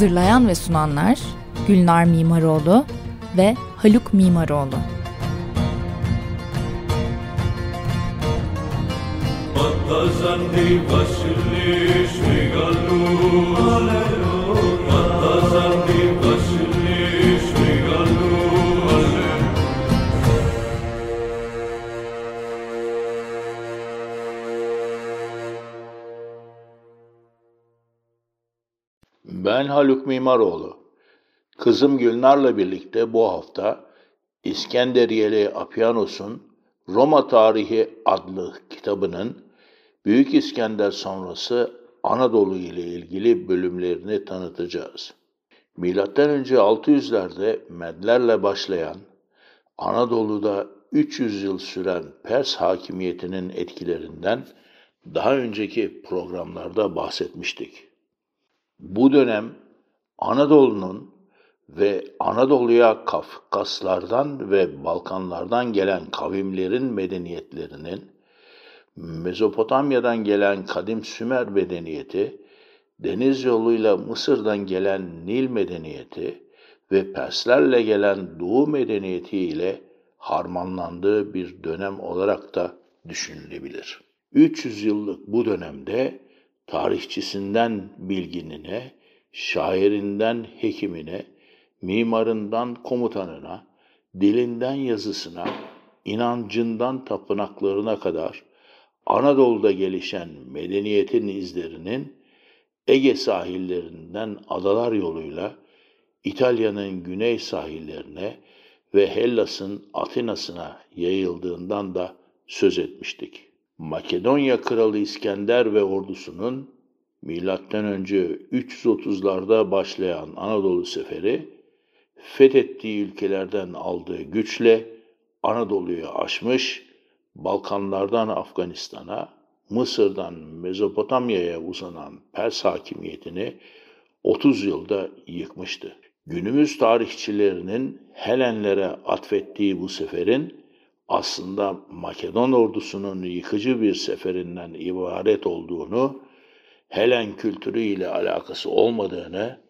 Hazırlayan ve sunanlar Gülnar Mimaroğlu ve Haluk Mimaroğlu. Vasili Shrigalu Ben Haluk Mimaroğlu. Kızım Gülnar'la birlikte bu hafta İskenderiyeli Apianos'un Roma Tarihi adlı kitabının Büyük İskender sonrası Anadolu ile ilgili bölümlerini tanıtacağız. Milattan önce 600'lerde Medlerle başlayan Anadolu'da 300 yıl süren Pers hakimiyetinin etkilerinden daha önceki programlarda bahsetmiştik. Bu dönem Anadolu'nun ve Anadolu'ya Kafkaslardan ve Balkanlardan gelen kavimlerin medeniyetlerinin, Mezopotamya'dan gelen kadim Sümer medeniyeti, deniz yoluyla Mısır'dan gelen Nil medeniyeti ve Perslerle gelen Doğu medeniyeti ile harmanlandığı bir dönem olarak da düşünülebilir. 300 yıllık bu dönemde tarihçisinden bilginine, şairinden hekimine, mimarından komutanına, dilinden yazısına, inancından tapınaklarına kadar Anadolu'da gelişen medeniyetin izlerinin Ege sahillerinden adalar yoluyla İtalya'nın güney sahillerine ve Hellas'ın Atina'sına yayıldığından da söz etmiştik. Makedonya Kralı İskender ve ordusunun M.Ö. 330'larda başlayan Anadolu seferi, fethettiği ülkelerden aldığı güçle Anadolu'yu aşmış, Balkanlardan Afganistan'a, Mısır'dan Mezopotamya'ya uzanan Pers hakimiyetini 30 yılda yıkmıştı. Günümüz tarihçilerinin Helenlere atfettiği bu seferin aslında Makedon ordusunun yıkıcı bir seferinden ibaret olduğunu, Helen kültürü ile alakası olmadığını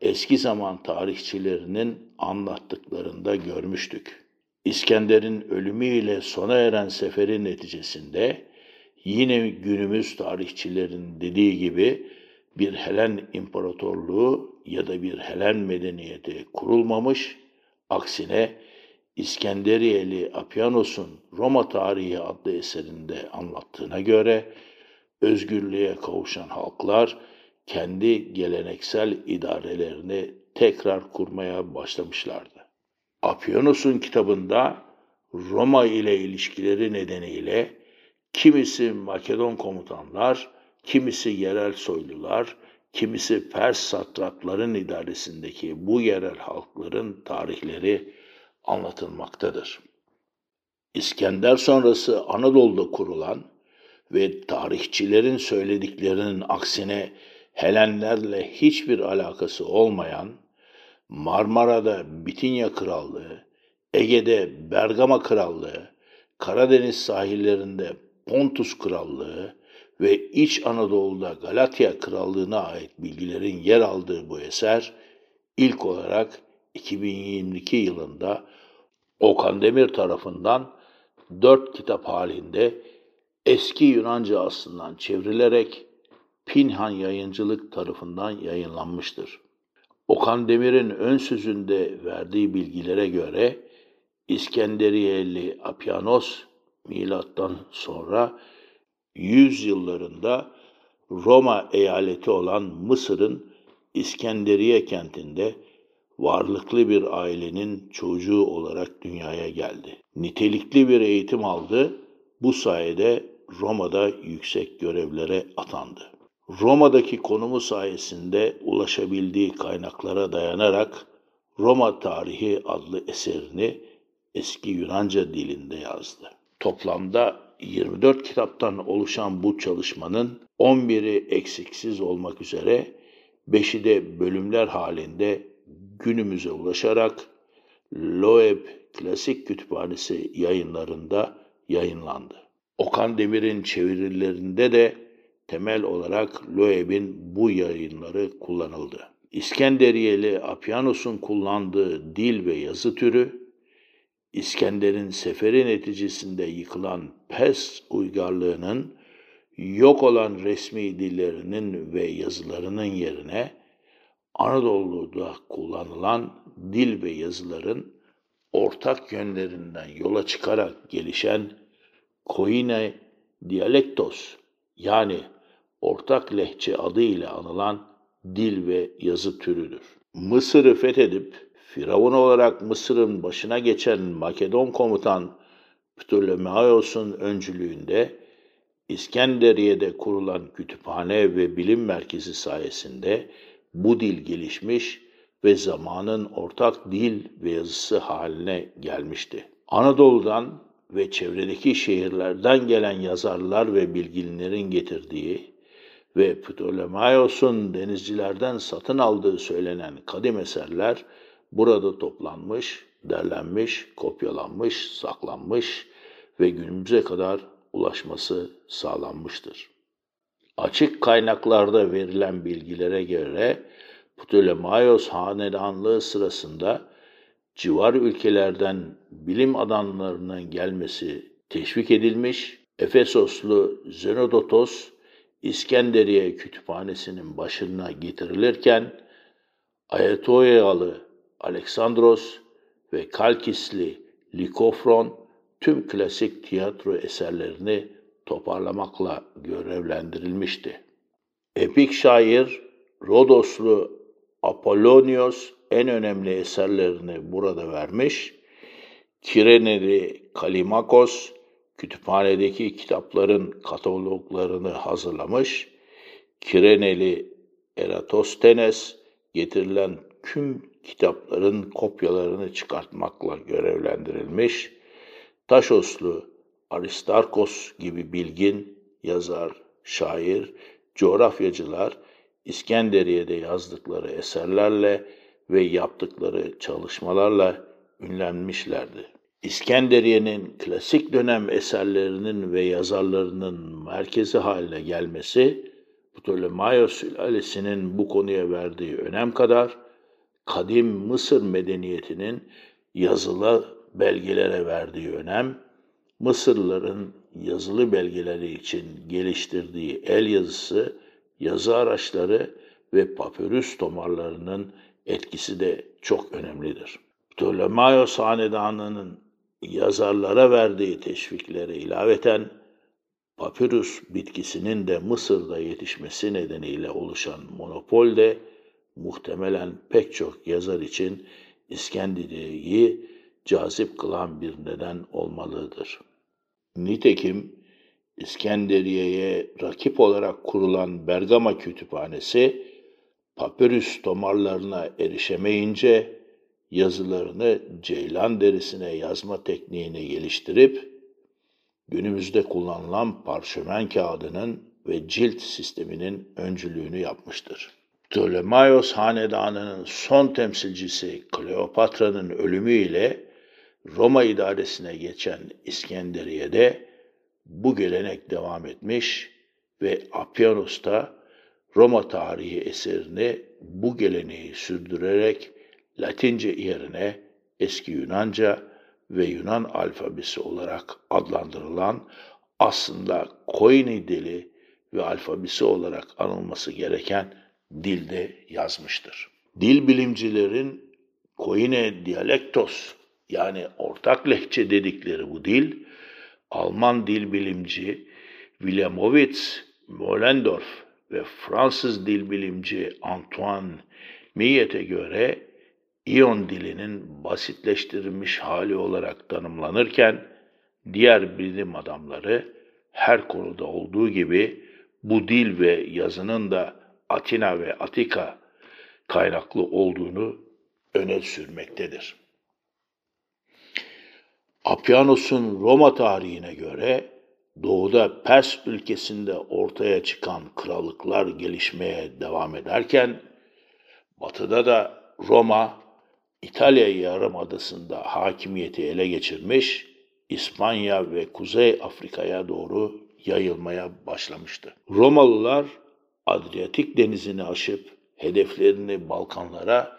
eski zaman tarihçilerinin anlattıklarında görmüştük. İskender'in ölümüyle sona eren seferin neticesinde yine günümüz tarihçilerin dediği gibi bir Helen imparatorluğu ya da bir Helen medeniyeti kurulmamış, aksine İskenderiyeli Apianos'un Roma Tarihi adlı eserinde anlattığına göre özgürlüğe kavuşan halklar kendi geleneksel idarelerini tekrar kurmaya başlamışlardı. Apianos'un kitabında Roma ile ilişkileri nedeniyle kimisi Makedon komutanlar, kimisi yerel soylular, kimisi Pers satrapların idaresindeki bu yerel halkların tarihleri anlatılmaktadır. İskender sonrası Anadolu'da kurulan ve tarihçilerin söylediklerinin aksine Helenlerle hiçbir alakası olmayan, Marmara'da Bitinya Krallığı, Ege'de Bergama Krallığı, Karadeniz sahillerinde Pontus Krallığı ve İç Anadolu'da Galatya Krallığı'na ait bilgilerin yer aldığı bu eser, ilk olarak 2022 yılında Okan Demir tarafından dört kitap halinde eski Yunanca aslından çevrilerek Pinhan Yayıncılık tarafından yayınlanmıştır. Okan Demir'in ön sözünde verdiği bilgilere göre İskenderiyeli Apianos milattan sonra 100 yıllarında Roma eyaleti olan Mısır'ın İskenderiye kentinde varlıklı bir ailenin çocuğu olarak dünyaya geldi. Nitelikli bir eğitim aldı, bu sayede Roma'da yüksek görevlere atandı. Roma'daki konumu sayesinde ulaşabildiği kaynaklara dayanarak Roma Tarihi adlı eserini eski Yunanca dilinde yazdı. Toplamda 24 kitaptan oluşan bu çalışmanın 11'i eksiksiz olmak üzere 5'i de bölümler halinde günümüze ulaşarak Loeb Klasik Kütüphanesi yayınlarında yayınlandı. Okan Demir'in çevirilerinde de temel olarak Loeb'in bu yayınları kullanıldı. İskenderiyeli Apianos'un kullandığı dil ve yazı türü, İskender'in seferi neticesinde yıkılan Pers uygarlığının yok olan resmi dillerinin ve yazılarının yerine Anadolu'da kullanılan dil ve yazıların ortak yönlerinden yola çıkarak gelişen Koine dialektos yani ortak lehçe adıyla anılan dil ve yazı türüdür. Mısır'ı fethedip Firavun olarak Mısır'ın başına geçen Makedon komutan Ptolemaios'un öncülüğünde İskenderiye'de kurulan kütüphane ve bilim merkezi sayesinde bu dil gelişmiş ve zamanın ortak dil ve yazısı haline gelmişti. Anadolu'dan ve çevredeki şehirlerden gelen yazarlar ve bilginlerin getirdiği ve Ptolemaios'un denizcilerden satın aldığı söylenen kadim eserler burada toplanmış, derlenmiş, kopyalanmış, saklanmış ve günümüze kadar ulaşması sağlanmıştır. Açık kaynaklarda verilen bilgilere göre Ptolemaios hanedanlığı sırasında civar ülkelerden bilim adamlarının gelmesi teşvik edilmiş, Efesoslu Zenodotos İskenderiye Kütüphanesi'nin başına getirilirken Ayetoyalı Aleksandros ve Kalkisli Likofron tüm klasik tiyatro eserlerini toparlamakla görevlendirilmişti. Epik şair Rodoslu Apollonios en önemli eserlerini burada vermiş, Kireneli Kalimakos kütüphanedeki kitapların kataloglarını hazırlamış, Kireneli Eratosthenes getirilen tüm kitapların kopyalarını çıkartmakla görevlendirilmiş, Taşoslu Aristarkos gibi bilgin yazar, şair, coğrafyacılar İskenderiye'de yazdıkları eserlerle ve yaptıkları çalışmalarla ünlenmişlerdi. İskenderiye'nin klasik dönem eserlerinin ve yazarlarının merkezi haline gelmesi, Ptolemaios sülalesinin bu konuya verdiği önem kadar, kadim Mısır medeniyetinin yazılı belgelere verdiği önem, Mısırlıların yazılı belgeleri için geliştirdiği el yazısı, yazı araçları ve papyrus tomarlarının etkisi de çok önemlidir. Ptolemaios Hanedanı'nın yazarlara verdiği teşviklere ilaveten papyrus bitkisinin de Mısır'da yetişmesi nedeniyle oluşan monopol de muhtemelen pek çok yazar için İskenderiye'yi cazip kılan bir neden olmalıdır. Nitekim İskenderiye'ye rakip olarak kurulan Bergama Kütüphanesi, papyrus tomarlarına erişemeyince yazılarını ceylan derisine yazma tekniğini geliştirip, günümüzde kullanılan parşömen kağıdının ve cilt sisteminin öncülüğünü yapmıştır. Ptolemaios hanedanının son temsilcisi Kleopatra'nın ölümüyle Roma idaresine geçen İskenderiye'de bu gelenek devam etmiş ve Appianos da Roma tarihi eserini bu geleneği sürdürerek Latince yerine eski Yunanca ve Yunan alfabesi olarak adlandırılan aslında Koine dili ve alfabesi olarak anılması gereken dilde yazmıştır. Dil bilimcilerin Koine dialektos yani ortak lehçe dedikleri bu dil, Alman dil bilimci Wilhelmovitz Moellendorf ve Fransız dil bilimci Antoine Millet'e göre İyon dilinin basitleştirilmiş hali olarak tanımlanırken, diğer bilim adamları her konuda olduğu gibi bu dil ve yazının da Atina ve Atika kaynaklı olduğunu öne sürmektedir. Apyanos'un Roma tarihine göre doğuda Pers ülkesinde ortaya çıkan krallıklar gelişmeye devam ederken batıda da Roma İtalya Yarımadası'nda hakimiyeti ele geçirmiş, İspanya ve Kuzey Afrika'ya doğru yayılmaya başlamıştı. Romalılar Adriyatik denizini aşıp hedeflerini Balkanlara,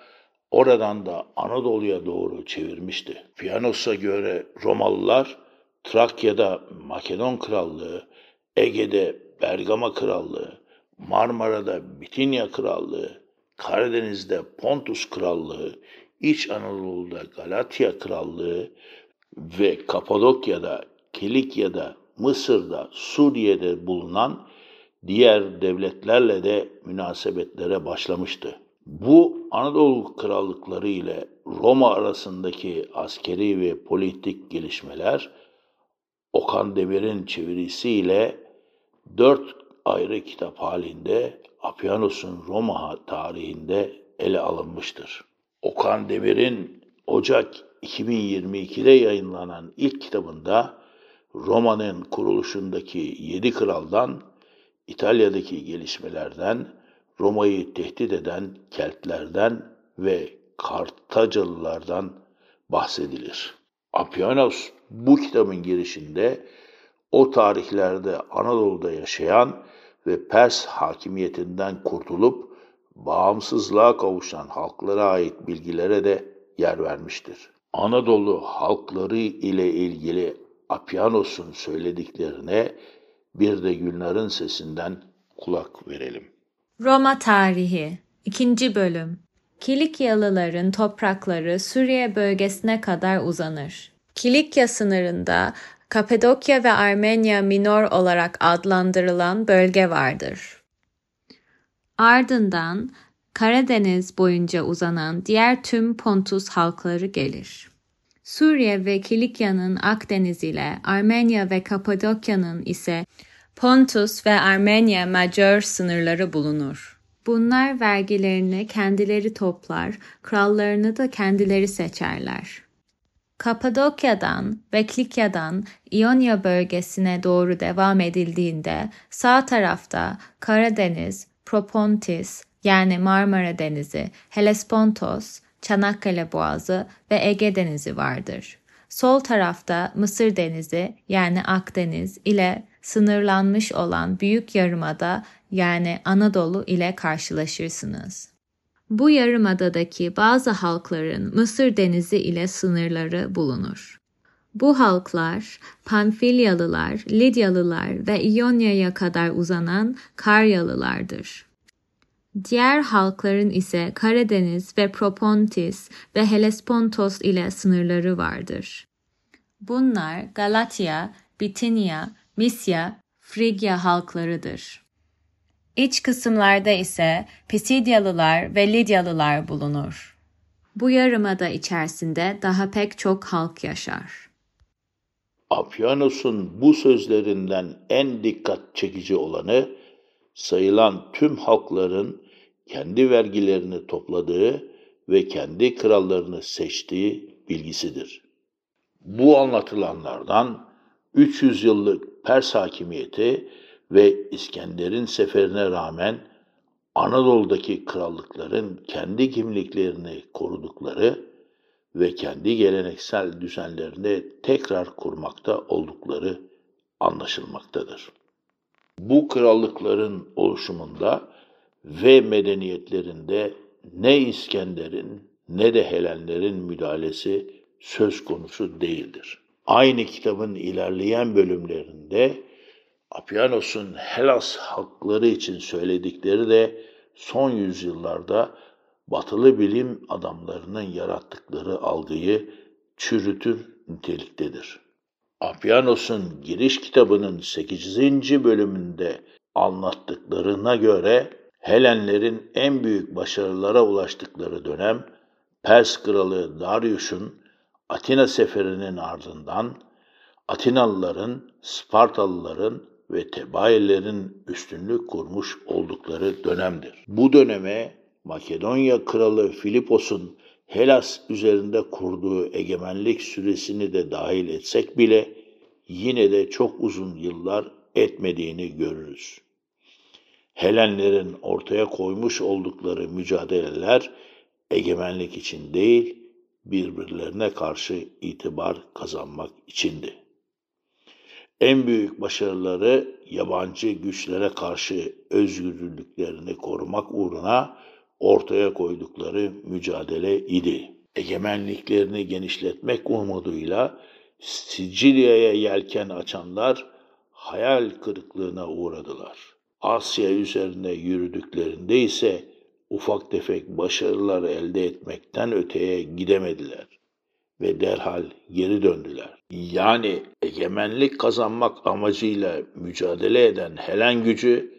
oradan da Anadolu'ya doğru çevirmişti. Piyanos'a göre Romalılar Trakya'da Makedon Krallığı, Ege'de Bergama Krallığı, Marmara'da Bitinya Krallığı, Karadeniz'de Pontus Krallığı, İç Anadolu'da Galatya Krallığı ve Kapadokya'da, Kilikya'da, Mısır'da, Suriye'de bulunan diğer devletlerle de münasebetlere başlamıştı. Bu Anadolu krallıkları ile Roma arasındaki askeri ve politik gelişmeler Okan Demir'in çevirisiyle dört ayrı kitap halinde Apyanos'un Roma tarihinde ele alınmıştır. Okan Demir'in Ocak 2022'de yayınlanan ilk kitabında Roma'nın kuruluşundaki yedi kraldan, İtalya'daki gelişmelerden, Roma'yı tehdit eden Keltlerden ve Kartacalılardan bahsedilir. Apyanos bu kitabın girişinde o tarihlerde Anadolu'da yaşayan ve Pers hakimiyetinden kurtulup bağımsızlığa kavuşan halklara ait bilgilere de yer vermiştir. Anadolu halkları ile ilgili Apyanos'un söylediklerine bir de Gülnar'ın sesinden kulak verelim. Roma Tarihi 2. Bölüm Kilikyalıların toprakları Suriye bölgesine kadar uzanır. Kilikya sınırında Kapadokya ve Armenya Minor olarak adlandırılan bölge vardır. Ardından Karadeniz boyunca uzanan diğer tüm Pontus halkları gelir. Suriye ve Kilikya'nın Akdeniz ile Armenya ve Kapadokya'nın ise Pontus ve Armenya Majör sınırları bulunur. Bunlar vergilerini kendileri toplar, krallarını da kendileri seçerler. Kapadokya'dan ve Klikya'dan İonya bölgesine doğru devam edildiğinde sağ tarafta Karadeniz, Propontis yani Marmara Denizi, Hellespontos, Çanakkale Boğazı ve Ege Denizi vardır. Sol tarafta Mısır Denizi yani Akdeniz ile sınırlanmış olan Büyük Yarımada yani Anadolu ile karşılaşırsınız. Bu yarımadadaki bazı halkların Mısır Denizi ile sınırları bulunur. Bu halklar Pamfilyalılar, Lidyalılar ve İonya'ya kadar uzanan Karyalılardır. Diğer halkların ise Karadeniz ve Propontis ve Hellespontos ile sınırları vardır. Bunlar Galatya, Bitinya, Misya, Frigya halklarıdır. İç kısımlarda ise Pisidyalılar ve Lidyalılar bulunur. Bu yarımada içerisinde daha pek çok halk yaşar. Afyanos'un bu sözlerinden en dikkat çekici olanı sayılan tüm halkların kendi vergilerini topladığı ve kendi krallarını seçtiği bilgisidir. Bu anlatılanlardan 300 yıllık Pers hakimiyeti ve İskender'in seferine rağmen Anadolu'daki krallıkların kendi kimliklerini korudukları ve kendi geleneksel düzenlerini tekrar kurmakta oldukları anlaşılmaktadır. Bu krallıkların oluşumunda ve medeniyetlerinde ne İskender'in ne de Helenlerin müdahalesi söz konusu değildir. Aynı kitabın ilerleyen bölümlerinde Apianos'un Hellas halkları için söyledikleri de son yüzyıllarda batılı bilim adamlarının yarattıkları algıyı çürütür niteliktedir. Apianos'un giriş kitabının 8. bölümünde anlattıklarına göre Helenlerin en büyük başarılara ulaştıkları dönem Pers kralı Darius'un Atina seferinin ardından Atinalıların, Spartalıların ve tebaillerin üstünlük kurmuş oldukları dönemdir. Bu döneme Makedonya kralı Filipos'un Helas üzerinde kurduğu egemenlik süresini de dahil etsek bile yine de çok uzun yıllar etmediğini görürüz. Helenlerin ortaya koymuş oldukları mücadeleler egemenlik için değil, birbirlerine karşı itibar kazanmak içindi. En büyük başarıları yabancı güçlere karşı özgürlüklerini korumak uğruna ortaya koydukları mücadele idi. Egemenliklerini genişletmek umuduyla Sicilya'ya yelken açanlar hayal kırıklığına uğradılar. Asya üzerine yürüdüklerinde ise ufak tefek başarılar elde etmekten öteye gidemediler ve derhal geri döndüler. Yani egemenlik kazanmak amacıyla mücadele eden Helen gücü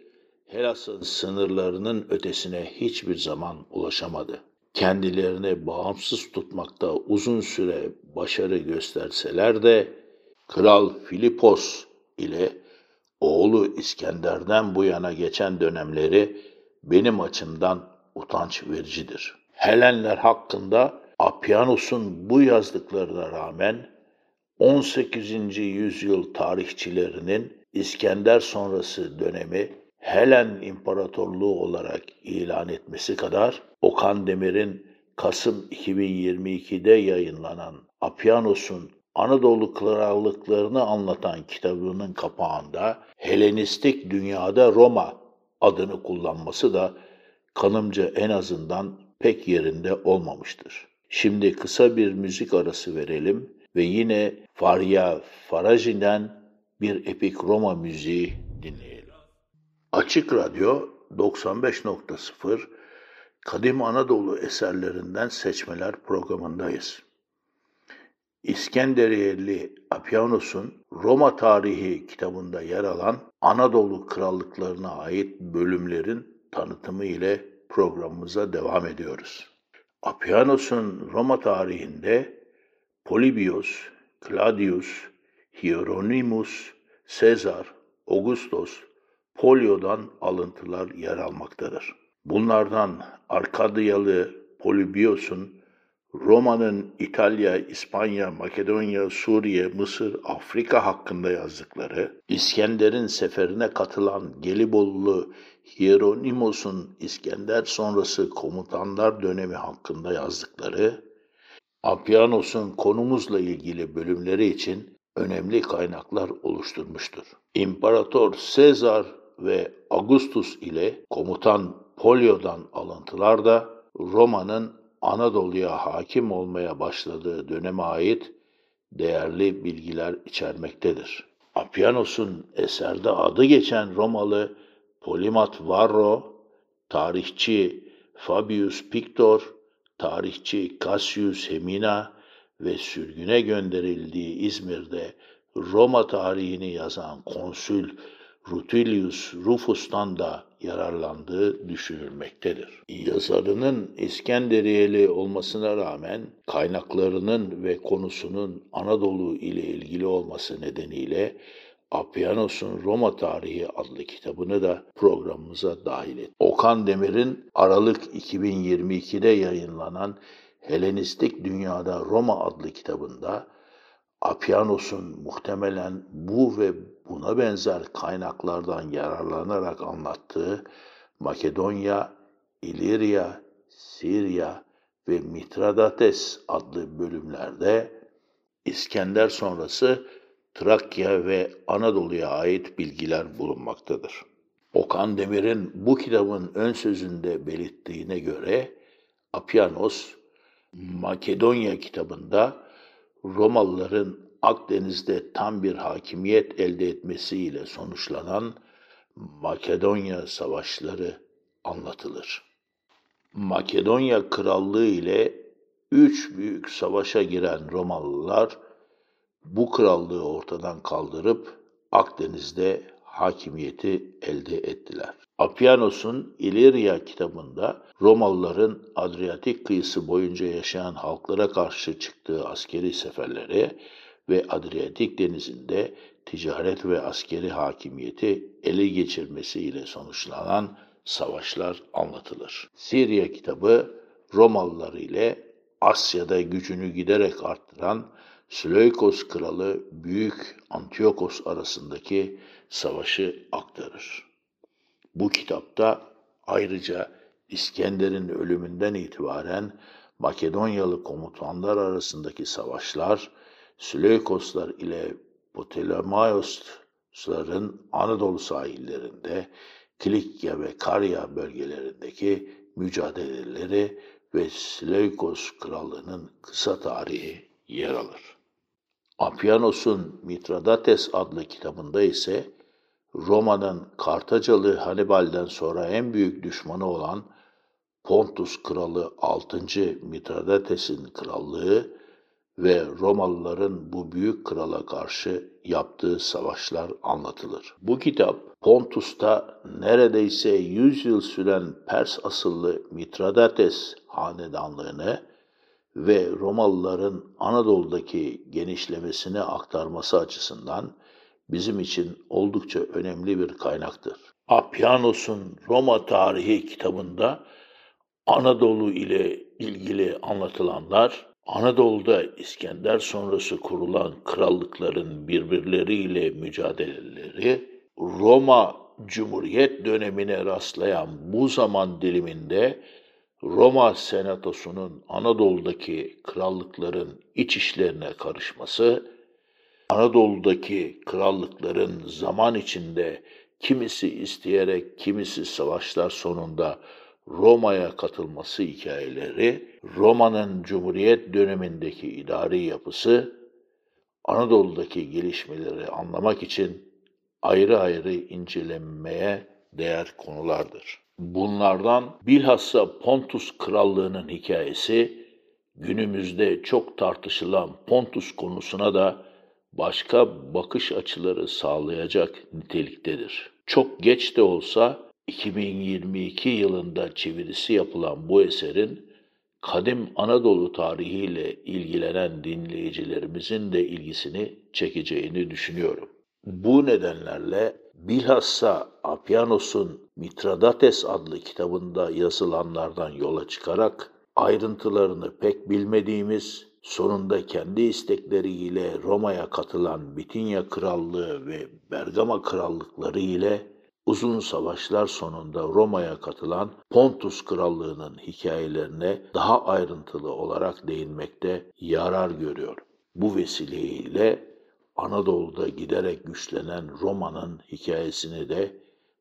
Helas'ın sınırlarının ötesine hiçbir zaman ulaşamadı. Kendilerini bağımsız tutmakta uzun süre başarı gösterseler de Kral Filipos ile oğlu İskender'den bu yana geçen dönemleri benim açımdan utanç vericidir. Helenler hakkında Apianos'un bu yazdıklarına rağmen 18. yüzyıl tarihçilerinin İskender sonrası dönemi Helen İmparatorluğu olarak ilan etmesi kadar Okan Demir'in Kasım 2022'de yayınlanan Apianos'un Anadolu krallıklarını anlatan kitabının kapağında Helenistik dünyada Roma adını kullanması da kanımca en azından pek yerinde olmamıştır. Şimdi kısa bir müzik arası verelim ve yine Farya Faraji'den bir epik Roma müziği dinleyelim. Açık Radyo 95.0 Kadim Anadolu eserlerinden seçmeler programındayız. İskenderiyeli Apianos'un Roma Tarihi kitabında yer alan Anadolu krallıklarına ait bölümlerin tanıtımı ile programımıza devam ediyoruz. Apianos'un Roma tarihinde Polybios, Claudius, Hieronymus, Sezar, Augustus, Polio'dan alıntılar yer almaktadır. Bunlardan Arkadyalı Polybios'un Roma'nın İtalya, İspanya, Makedonya, Suriye, Mısır, Afrika hakkında yazdıkları, İskender'in seferine katılan Gelibolulu Hieronymos'un İskender sonrası komutanlar dönemi hakkında yazdıkları, Apianos'un konumuzla ilgili bölümleri için önemli kaynaklar oluşturmuştur. İmparator Sezar ve Augustus ile komutan Polio'dan alıntılar da Roma'nın Anadolu'ya hakim olmaya başladığı döneme ait değerli bilgiler içermektedir. Apianos'un eserde adı geçen Romalı Polimat Varro, tarihçi Fabius Pictor, tarihçi Cassius Hemina ve sürgüne gönderildiği İzmir'de Roma tarihini yazan konsül Rutilius Rufus'tan da yararlandığı düşünülmektedir. Yazarının İskenderiyeli olmasına rağmen kaynaklarının ve konusunun Anadolu ile ilgili olması nedeniyle Apianos'un Roma Tarihi adlı kitabını da programımıza dahil et. Okan Demir'in Aralık 2022'de yayınlanan Helenistik Dünyada Roma adlı kitabında Apianos'un muhtemelen bu ve buna benzer kaynaklardan yararlanarak anlattığı Makedonya, İlirya, Sirya ve Mitradates adlı bölümlerde İskender sonrası Trakya ve Anadolu'ya ait bilgiler bulunmaktadır. Okan Demir'in bu kitabın ön sözünde belirttiğine göre Apianos, Makedonya kitabında Romalıların Akdeniz'de tam bir hakimiyet elde etmesiyle sonuçlanan Makedonya savaşları anlatılır. Makedonya Krallığı ile üç büyük savaşa giren Romalılar bu krallığı ortadan kaldırıp Akdeniz'de hakimiyeti elde ettiler. Apianos'un İlirya kitabında Romalıların Adriyatik kıyısı boyunca yaşayan halklara karşı çıktığı askeri seferlere ve Adriyatik denizinde ticaret ve askeri hakimiyeti ele geçirmesiyle sonuçlanan savaşlar anlatılır. Sirya kitabı Romalılar ile Asya'da gücünü giderek arttıran Seleukos kralı Büyük Antiyokos arasındaki savaşı aktarır. Bu kitapta ayrıca İskender'in ölümünden itibaren Makedonyalı komutanlar arasındaki savaşlar, Seleukoslar ile Ptolemaiosların Anadolu sahillerinde, Kilikya ve Karya bölgelerindeki mücadeleleri ve Seleukos krallığının kısa tarihi yer alır. Apianos'un Mitradates adlı kitabında ise Roma'nın Kartacalı Hannibal'den sonra en büyük düşmanı olan Pontus kralı 6. Mitradates'in krallığı ve Romalıların bu büyük krala karşı yaptığı savaşlar anlatılır. Bu kitap Pontus'ta neredeyse 100 yıl süren Pers asıllı Mitradates hanedanlığını ve Romalıların Anadolu'daki genişlemesini aktarması açısından bizim için oldukça önemli bir kaynaktır. Apianos'un Roma tarihi kitabında Anadolu ile ilgili anlatılanlar, Anadolu'da İskender sonrası kurulan krallıkların birbirleriyle mücadeleleri, Roma Cumhuriyet dönemine rastlayan bu zaman diliminde Roma Senatosu'nun Anadolu'daki krallıkların iç işlerine karışması, Anadolu'daki krallıkların zaman içinde kimisi isteyerek, kimisi savaşlar sonunda Roma'ya katılması hikayeleri, Roma'nın Cumhuriyet dönemindeki idari yapısı, Anadolu'daki gelişmeleri anlamak için ayrı ayrı incelenmeye değer konulardır. Bunlardan bilhassa Pontus Krallığı'nın hikayesi günümüzde çok tartışılan Pontus konusuna da başka bakış açıları sağlayacak niteliktedir. Çok geç de olsa 2022 yılında çevirisi yapılan bu eserin kadim Anadolu tarihiyle ilgilenen dinleyicilerimizin de ilgisini çekeceğini düşünüyorum. Bu nedenlerle bilhassa Apianos'un Mitradates adlı kitabında yazılanlardan yola çıkarak ayrıntılarını pek bilmediğimiz, sonunda kendi istekleriyle Roma'ya katılan Bitinya Krallığı ve Bergama Krallıkları ile uzun savaşlar sonunda Roma'ya katılan Pontus Krallığı'nın hikayelerine daha ayrıntılı olarak değinmekte yarar görüyor. Bu vesileyle Anadolu'da giderek güçlenen Roma'nın hikayesini de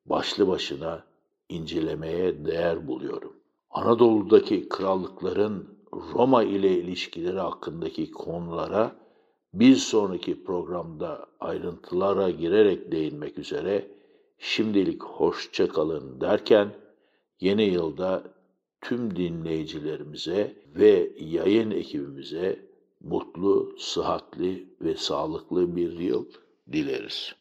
başlı başına incelemeye değer buluyorum. Anadolu'daki krallıkların Roma ile ilişkileri hakkındaki konulara bir sonraki programda ayrıntılara girerek değinmek üzere şimdilik hoşça kalın derken yeni yılda tüm dinleyicilerimize ve yayın ekibimize mutlu, sıhhatli ve sağlıklı bir yıl dileriz.